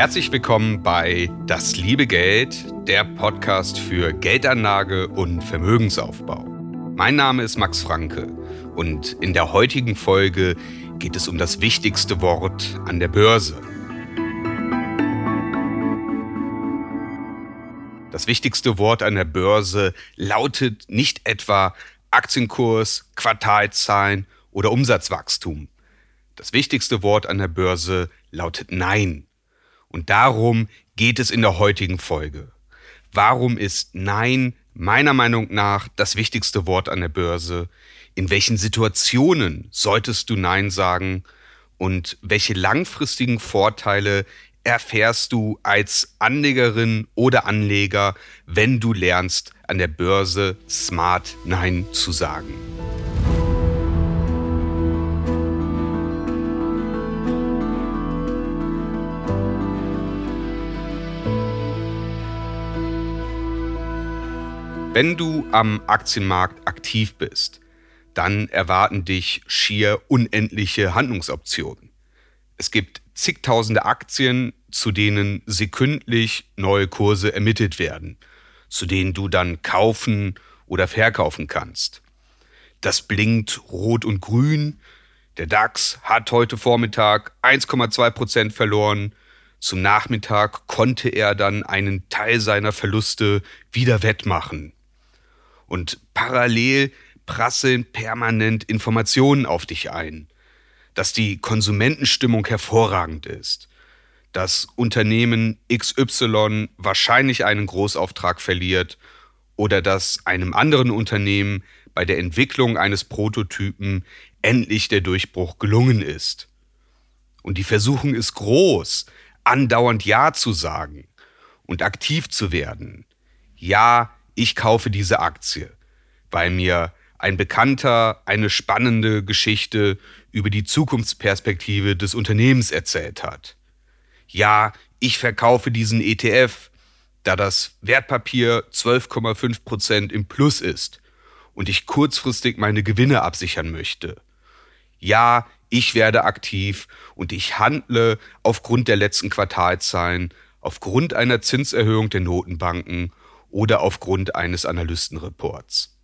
Herzlich willkommen bei Das liebe Geld, der Podcast für Geldanlage und Vermögensaufbau. Mein Name ist Max Franke und in der heutigen Folge geht es um das wichtigste Wort an der Börse. Das wichtigste Wort an der Börse lautet nicht etwa Aktienkurs, Quartalzahlen oder Umsatzwachstum. Das wichtigste Wort an der Börse lautet Nein. Und darum geht es in der heutigen Folge. Warum ist Nein meiner Meinung nach das wichtigste Wort an der Börse? In welchen Situationen solltest du Nein sagen? Und welche langfristigen Vorteile erfährst du als Anlegerin oder Anleger, wenn du lernst, an der Börse smart Nein zu sagen? Wenn du am Aktienmarkt aktiv bist, dann erwarten dich schier unendliche Handlungsoptionen. Es gibt zigtausende Aktien, zu denen sekündlich neue Kurse ermittelt werden, zu denen du dann kaufen oder verkaufen kannst. Das blinkt rot und grün. Der DAX hat heute Vormittag 1,2 Prozent verloren. Zum Nachmittag konnte er dann einen Teil seiner Verluste wieder wettmachen. Und parallel prasseln permanent Informationen auf dich ein, dass die Konsumentenstimmung hervorragend ist, dass Unternehmen XY wahrscheinlich einen Großauftrag verliert oder dass einem anderen Unternehmen bei der Entwicklung eines Prototypen endlich der Durchbruch gelungen ist. Und die Versuchung ist groß, andauernd Ja zu sagen und aktiv zu werden. Ja, ich kaufe diese Aktie, weil mir ein Bekannter eine spannende Geschichte über die Zukunftsperspektive des Unternehmens erzählt hat. Ja, ich verkaufe diesen ETF, da das Wertpapier 12,5 Prozent im Plus ist und ich kurzfristig meine Gewinne absichern möchte. Ja, ich werde aktiv und ich handle aufgrund der letzten Quartalzahlen, aufgrund einer Zinserhöhung der Notenbanken oder aufgrund eines Analystenreports.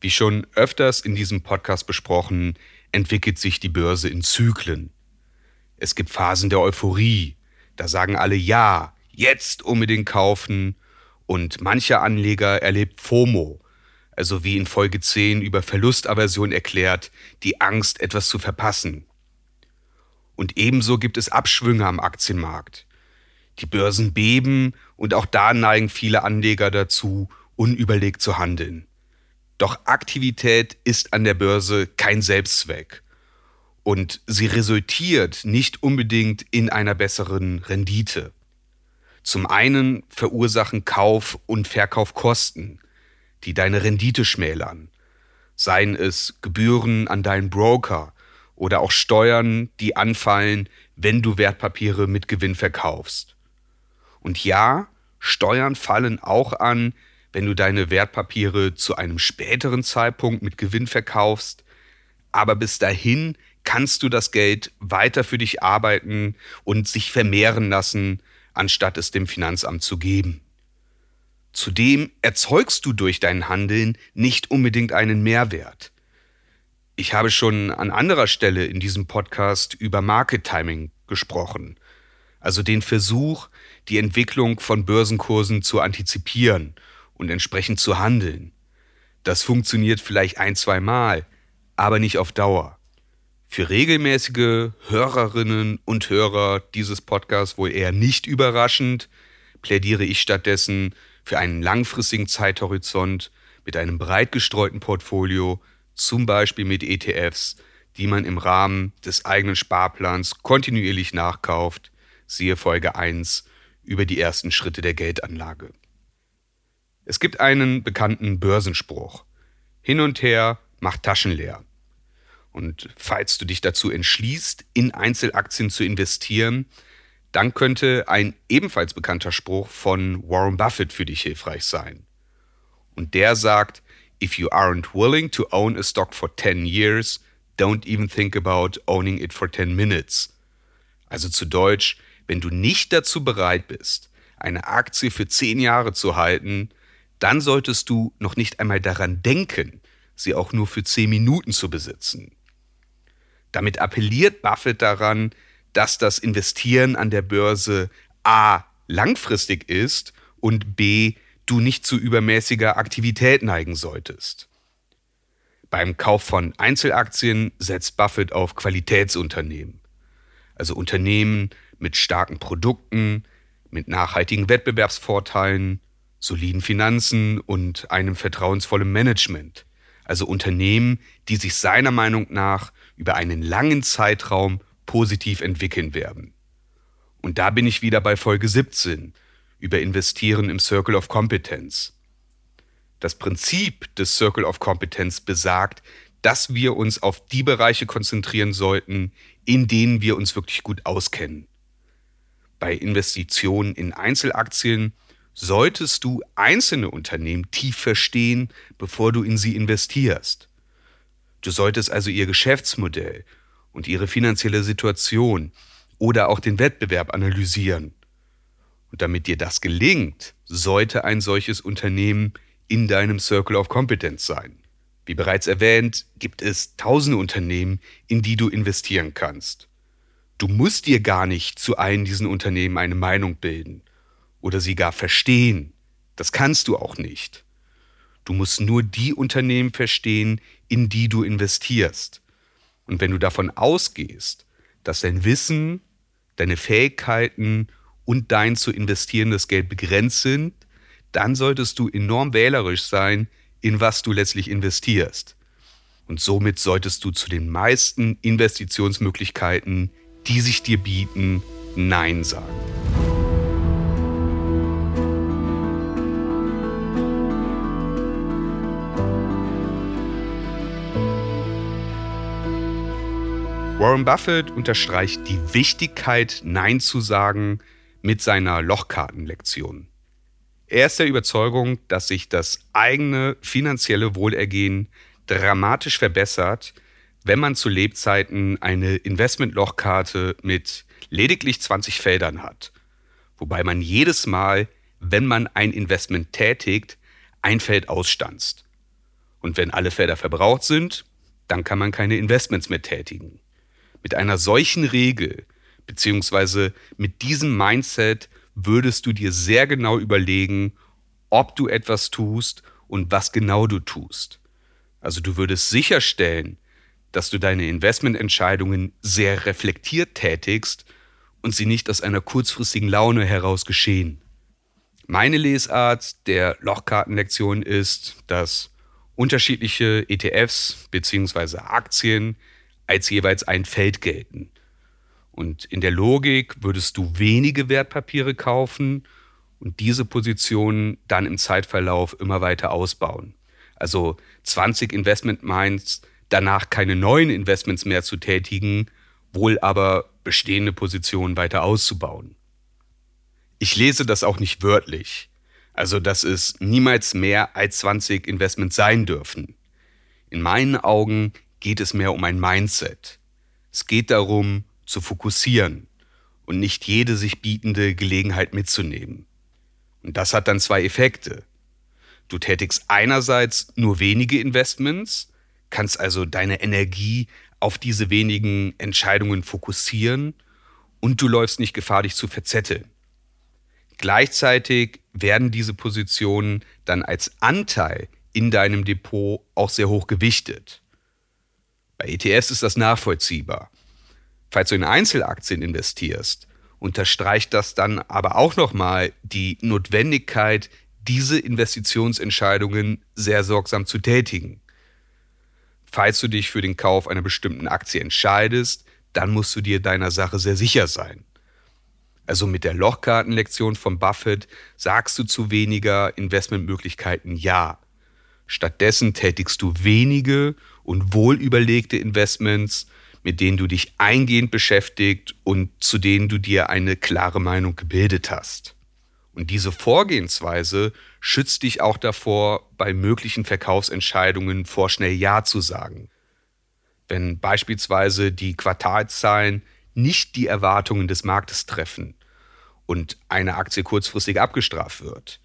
Wie schon öfters in diesem Podcast besprochen, entwickelt sich die Börse in Zyklen. Es gibt Phasen der Euphorie, da sagen alle Ja, jetzt unbedingt kaufen, und mancher Anleger erlebt FOMO, also wie in Folge 10 über Verlustaversion erklärt, die Angst, etwas zu verpassen. Und ebenso gibt es Abschwünge am Aktienmarkt. Die Börsen beben und auch da neigen viele Anleger dazu, unüberlegt zu handeln. Doch Aktivität ist an der Börse kein Selbstzweck. Und sie resultiert nicht unbedingt in einer besseren Rendite. Zum einen verursachen Kauf- und Verkaufkosten, die deine Rendite schmälern. Seien es Gebühren an deinen Broker oder auch Steuern, die anfallen, wenn du Wertpapiere mit Gewinn verkaufst. Und ja, Steuern fallen auch an, wenn du deine Wertpapiere zu einem späteren Zeitpunkt mit Gewinn verkaufst. Aber bis dahin kannst du das Geld weiter für dich arbeiten und sich vermehren lassen, anstatt es dem Finanzamt zu geben. Zudem erzeugst du durch dein Handeln nicht unbedingt einen Mehrwert. Ich habe schon an anderer Stelle in diesem Podcast über Market Timing gesprochen also den Versuch, die Entwicklung von Börsenkursen zu antizipieren und entsprechend zu handeln. Das funktioniert vielleicht ein, zwei Mal, aber nicht auf Dauer. Für regelmäßige Hörerinnen und Hörer dieses Podcasts wohl eher nicht überraschend, plädiere ich stattdessen für einen langfristigen Zeithorizont mit einem breit gestreuten Portfolio, zum Beispiel mit ETFs, die man im Rahmen des eigenen Sparplans kontinuierlich nachkauft, siehe Folge 1 über die ersten Schritte der Geldanlage. Es gibt einen bekannten Börsenspruch. Hin und her macht Taschen leer. Und falls du dich dazu entschließt, in Einzelaktien zu investieren, dann könnte ein ebenfalls bekannter Spruch von Warren Buffett für dich hilfreich sein. Und der sagt, If you aren't willing to own a stock for 10 years, don't even think about owning it for 10 minutes. Also zu Deutsch, Wenn du nicht dazu bereit bist, eine Aktie für zehn Jahre zu halten, dann solltest du noch nicht einmal daran denken, sie auch nur für zehn Minuten zu besitzen. Damit appelliert Buffett daran, dass das Investieren an der Börse a. langfristig ist und b. du nicht zu übermäßiger Aktivität neigen solltest. Beim Kauf von Einzelaktien setzt Buffett auf Qualitätsunternehmen, also Unternehmen mit starken Produkten, mit nachhaltigen Wettbewerbsvorteilen, soliden Finanzen und einem vertrauensvollen Management, also Unternehmen, die sich seiner Meinung nach über einen langen Zeitraum positiv entwickeln werden. Und da bin ich wieder bei Folge 17 über Investieren im Circle of Competence. Das Prinzip des Circle of Competence besagt, dass wir uns auf die Bereiche konzentrieren sollten, in denen wir uns wirklich gut auskennen. Bei Investitionen in Einzelaktien solltest du einzelne Unternehmen tief verstehen, bevor du in sie investierst. Du solltest also ihr Geschäftsmodell und ihre finanzielle Situation oder auch den Wettbewerb analysieren. Und damit dir das gelingt, sollte ein solches Unternehmen in deinem Circle of Competence sein. Wie bereits erwähnt, gibt es tausende Unternehmen, in die du investieren kannst. Du musst dir gar nicht zu allen diesen Unternehmen eine Meinung bilden oder sie gar verstehen. Das kannst du auch nicht. Du musst nur die Unternehmen verstehen, in die du investierst. Und wenn du davon ausgehst, dass dein Wissen, deine Fähigkeiten und dein zu investierendes Geld begrenzt sind, dann solltest du enorm wählerisch sein, in was du letztlich investierst. Und somit solltest du zu den meisten Investitionsmöglichkeiten, die sich dir bieten, Nein sagen. Warren Buffett unterstreicht die Wichtigkeit, Nein zu sagen mit seiner Lochkartenlektion. Er ist der Überzeugung, dass sich das eigene finanzielle Wohlergehen dramatisch verbessert, wenn man zu Lebzeiten eine Investmentlochkarte mit lediglich 20 Feldern hat, wobei man jedes Mal, wenn man ein Investment tätigt, ein Feld ausstanzt. Und wenn alle Felder verbraucht sind, dann kann man keine Investments mehr tätigen. Mit einer solchen Regel beziehungsweise mit diesem Mindset würdest du dir sehr genau überlegen, ob du etwas tust und was genau du tust. Also du würdest sicherstellen, dass du deine Investmententscheidungen sehr reflektiert tätigst und sie nicht aus einer kurzfristigen Laune heraus geschehen. Meine Lesart der Lochkartenlektion ist, dass unterschiedliche ETFs bzw. Aktien als jeweils ein Feld gelten. Und in der Logik würdest du wenige Wertpapiere kaufen und diese Positionen dann im Zeitverlauf immer weiter ausbauen. Also 20 Investment Minds, danach keine neuen Investments mehr zu tätigen, wohl aber bestehende Positionen weiter auszubauen. Ich lese das auch nicht wörtlich, also dass es niemals mehr als 20 Investments sein dürfen. In meinen Augen geht es mehr um ein Mindset. Es geht darum, zu fokussieren und nicht jede sich bietende Gelegenheit mitzunehmen. Und das hat dann zwei Effekte. Du tätigst einerseits nur wenige Investments, kannst also deine Energie auf diese wenigen Entscheidungen fokussieren und du läufst nicht Gefahr, dich zu verzetteln. Gleichzeitig werden diese Positionen dann als Anteil in deinem Depot auch sehr hoch gewichtet. Bei ETFs ist das nachvollziehbar. Falls du in Einzelaktien investierst, unterstreicht das dann aber auch nochmal die Notwendigkeit, diese Investitionsentscheidungen sehr sorgsam zu tätigen. Falls du dich für den Kauf einer bestimmten Aktie entscheidest, dann musst du dir deiner Sache sehr sicher sein. Also mit der Lochkartenlektion von Buffett sagst du zu weniger Investmentmöglichkeiten ja. Stattdessen tätigst du wenige und wohlüberlegte Investments, mit denen du dich eingehend beschäftigt und zu denen du dir eine klare Meinung gebildet hast. Und diese Vorgehensweise schützt dich auch davor, bei möglichen Verkaufsentscheidungen vorschnell Ja zu sagen. Wenn beispielsweise die Quartalzahlen nicht die Erwartungen des Marktes treffen und eine Aktie kurzfristig abgestraft wird,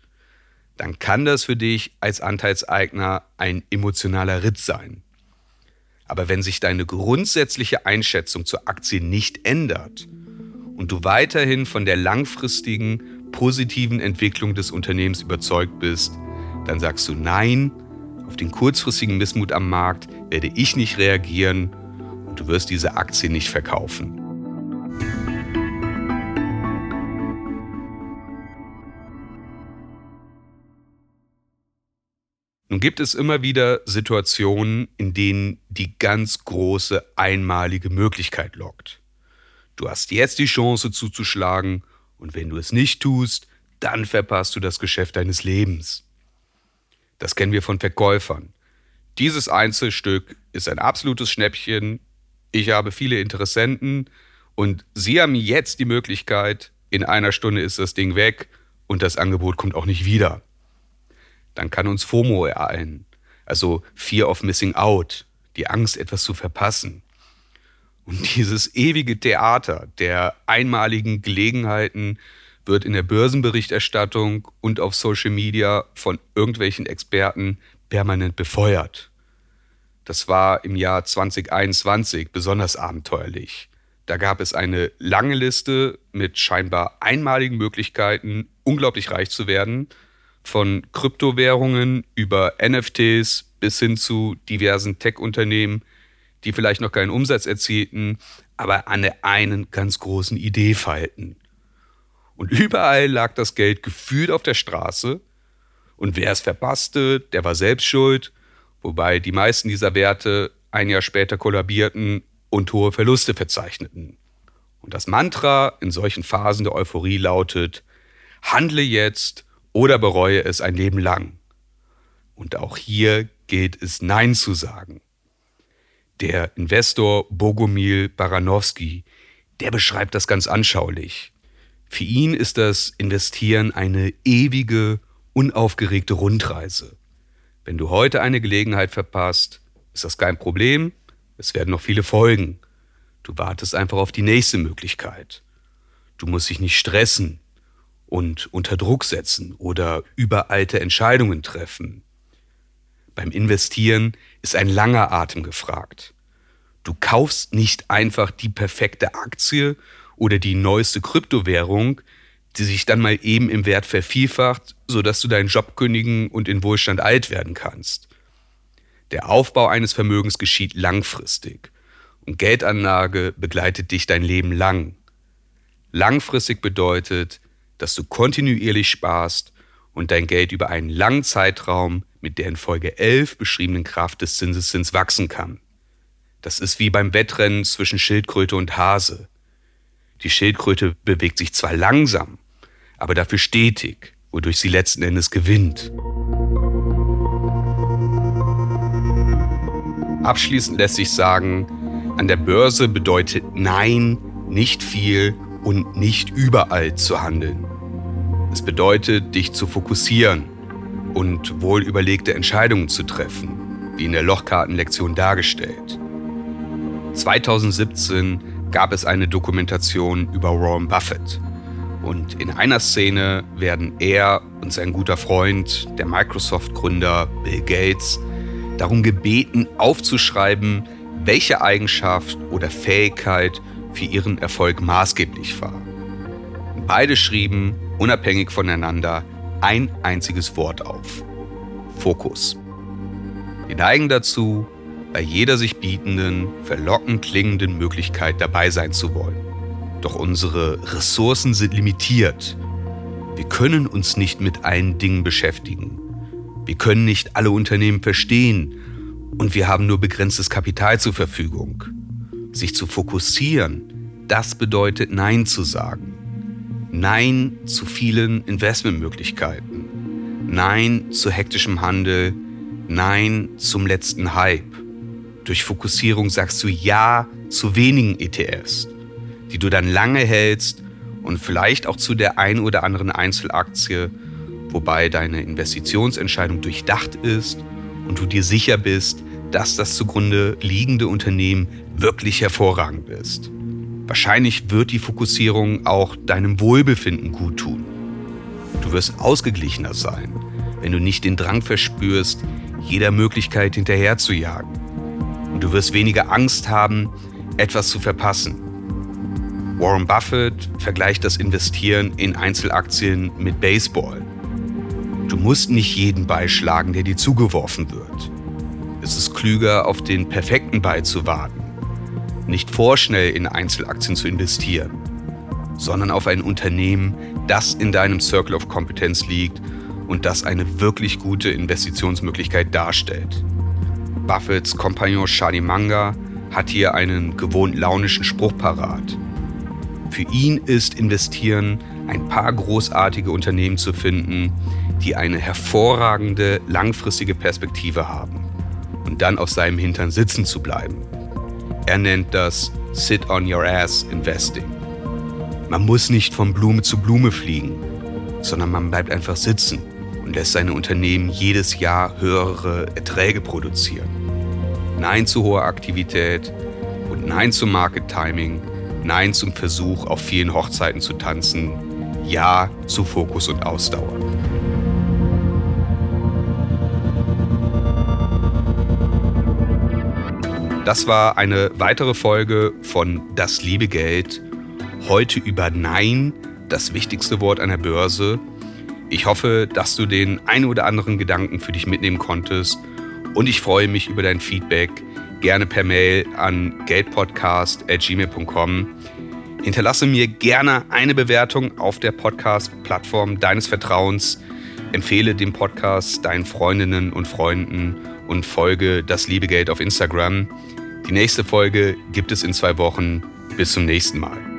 dann kann das für dich als Anteilseigner ein emotionaler Ritt sein. Aber wenn sich deine grundsätzliche Einschätzung zur Aktie nicht ändert und du weiterhin von der langfristigen positiven Entwicklung des Unternehmens überzeugt bist, dann sagst du Nein, auf den kurzfristigen Missmut am Markt werde ich nicht reagieren und du wirst diese Aktie nicht verkaufen. Nun gibt es immer wieder Situationen, in denen die ganz große einmalige Möglichkeit lockt. Du hast jetzt die Chance zuzuschlagen und wenn du es nicht tust, dann verpasst du das Geschäft deines Lebens. Das kennen wir von Verkäufern. Dieses Einzelstück ist ein absolutes Schnäppchen. Ich habe viele Interessenten und Sie haben jetzt die Möglichkeit, in einer Stunde ist das Ding weg und das Angebot kommt auch nicht wieder dann kann uns FOMO ereilen, also Fear of Missing Out, die Angst, etwas zu verpassen. Und dieses ewige Theater der einmaligen Gelegenheiten wird in der Börsenberichterstattung und auf Social Media von irgendwelchen Experten permanent befeuert. Das war im Jahr 2021 besonders abenteuerlich. Da gab es eine lange Liste mit scheinbar einmaligen Möglichkeiten, unglaublich reich zu werden von Kryptowährungen über NFTs bis hin zu diversen Tech-Unternehmen, die vielleicht noch keinen Umsatz erzielten, aber an der einen ganz großen Idee feilten. Und überall lag das Geld gefühlt auf der Straße. Und wer es verpasste, der war selbst schuld, wobei die meisten dieser Werte ein Jahr später kollabierten und hohe Verluste verzeichneten. Und das Mantra in solchen Phasen der Euphorie lautet, handle jetzt oder bereue es ein Leben lang. Und auch hier gilt es Nein zu sagen. Der Investor Bogomil Baranowski, der beschreibt das ganz anschaulich. Für ihn ist das Investieren eine ewige, unaufgeregte Rundreise. Wenn du heute eine Gelegenheit verpasst, ist das kein Problem, es werden noch viele folgen. Du wartest einfach auf die nächste Möglichkeit. Du musst dich nicht stressen, und unter Druck setzen oder überalte Entscheidungen treffen. Beim Investieren ist ein langer Atem gefragt. Du kaufst nicht einfach die perfekte Aktie oder die neueste Kryptowährung, die sich dann mal eben im Wert vervielfacht, sodass du deinen Job kündigen und in Wohlstand alt werden kannst. Der Aufbau eines Vermögens geschieht langfristig und Geldanlage begleitet dich dein Leben lang. Langfristig bedeutet, dass du kontinuierlich sparst und dein Geld über einen langen Zeitraum mit der in Folge 11 beschriebenen Kraft des Zinseszins wachsen kann. Das ist wie beim Wettrennen zwischen Schildkröte und Hase. Die Schildkröte bewegt sich zwar langsam, aber dafür stetig, wodurch sie letzten Endes gewinnt. Abschließend lässt sich sagen, an der Börse bedeutet Nein nicht viel und nicht überall zu handeln. Es bedeutet, dich zu fokussieren und wohl überlegte Entscheidungen zu treffen, wie in der Lochkartenlektion dargestellt. 2017 gab es eine Dokumentation über Warren Buffett. Und in einer Szene werden er und sein guter Freund, der Microsoft-Gründer Bill Gates, darum gebeten, aufzuschreiben, welche Eigenschaft oder Fähigkeit für ihren Erfolg maßgeblich war. Beide schrieben, unabhängig voneinander, ein einziges Wort auf. Fokus. Wir neigen dazu, bei jeder sich bietenden, verlockend klingenden Möglichkeit dabei sein zu wollen. Doch unsere Ressourcen sind limitiert. Wir können uns nicht mit allen Dingen beschäftigen. Wir können nicht alle Unternehmen verstehen und wir haben nur begrenztes Kapital zur Verfügung. Sich zu fokussieren, das bedeutet Nein zu sagen. Nein zu vielen Investmentmöglichkeiten. Nein zu hektischem Handel. Nein zum letzten Hype. Durch Fokussierung sagst du Ja zu wenigen ETFs, die du dann lange hältst und vielleicht auch zu der ein oder anderen Einzelaktie, wobei deine Investitionsentscheidung durchdacht ist und du dir sicher bist, dass das zugrunde liegende Unternehmen wirklich hervorragend ist. Wahrscheinlich wird die Fokussierung auch deinem Wohlbefinden gut tun. Du wirst ausgeglichener sein, wenn du nicht den Drang verspürst, jeder Möglichkeit hinterher zu jagen. Und du wirst weniger Angst haben, etwas zu verpassen. Warren Buffett vergleicht das Investieren in Einzelaktien mit Baseball. Du musst nicht jeden Ball schlagen, der dir zugeworfen wird. Es ist klüger, auf den perfekten Ball zu warten. Nicht vorschnell in Einzelaktien zu investieren, sondern auf ein Unternehmen, das in deinem Circle of Competence liegt und das eine wirklich gute Investitionsmöglichkeit darstellt. Buffetts Kompagnon Charlie Manga hat hier einen gewohnt launischen Spruch parat. Für ihn ist Investieren ein paar großartige Unternehmen zu finden, die eine hervorragende langfristige Perspektive haben und dann auf seinem Hintern sitzen zu bleiben. Er nennt das Sit on your ass Investing. Man muss nicht von Blume zu Blume fliegen, sondern man bleibt einfach sitzen und lässt seine Unternehmen jedes Jahr höhere Erträge produzieren. Nein zu hoher Aktivität und Nein zum Market Timing, Nein zum Versuch, auf vielen Hochzeiten zu tanzen, Ja zu Fokus und Ausdauer. Das war eine weitere Folge von Das liebe Geld. Heute über Nein, das wichtigste Wort an der Börse. Ich hoffe, dass du den einen oder anderen Gedanken für dich mitnehmen konntest und ich freue mich über dein Feedback. Gerne per Mail an geldpodcast.gmail.com. Hinterlasse mir gerne eine Bewertung auf der Podcast-Plattform deines Vertrauens. Empfehle den Podcast deinen Freundinnen und Freunden und folge das liebe Geld auf Instagram. Die nächste Folge gibt es in zwei Wochen. Bis zum nächsten Mal.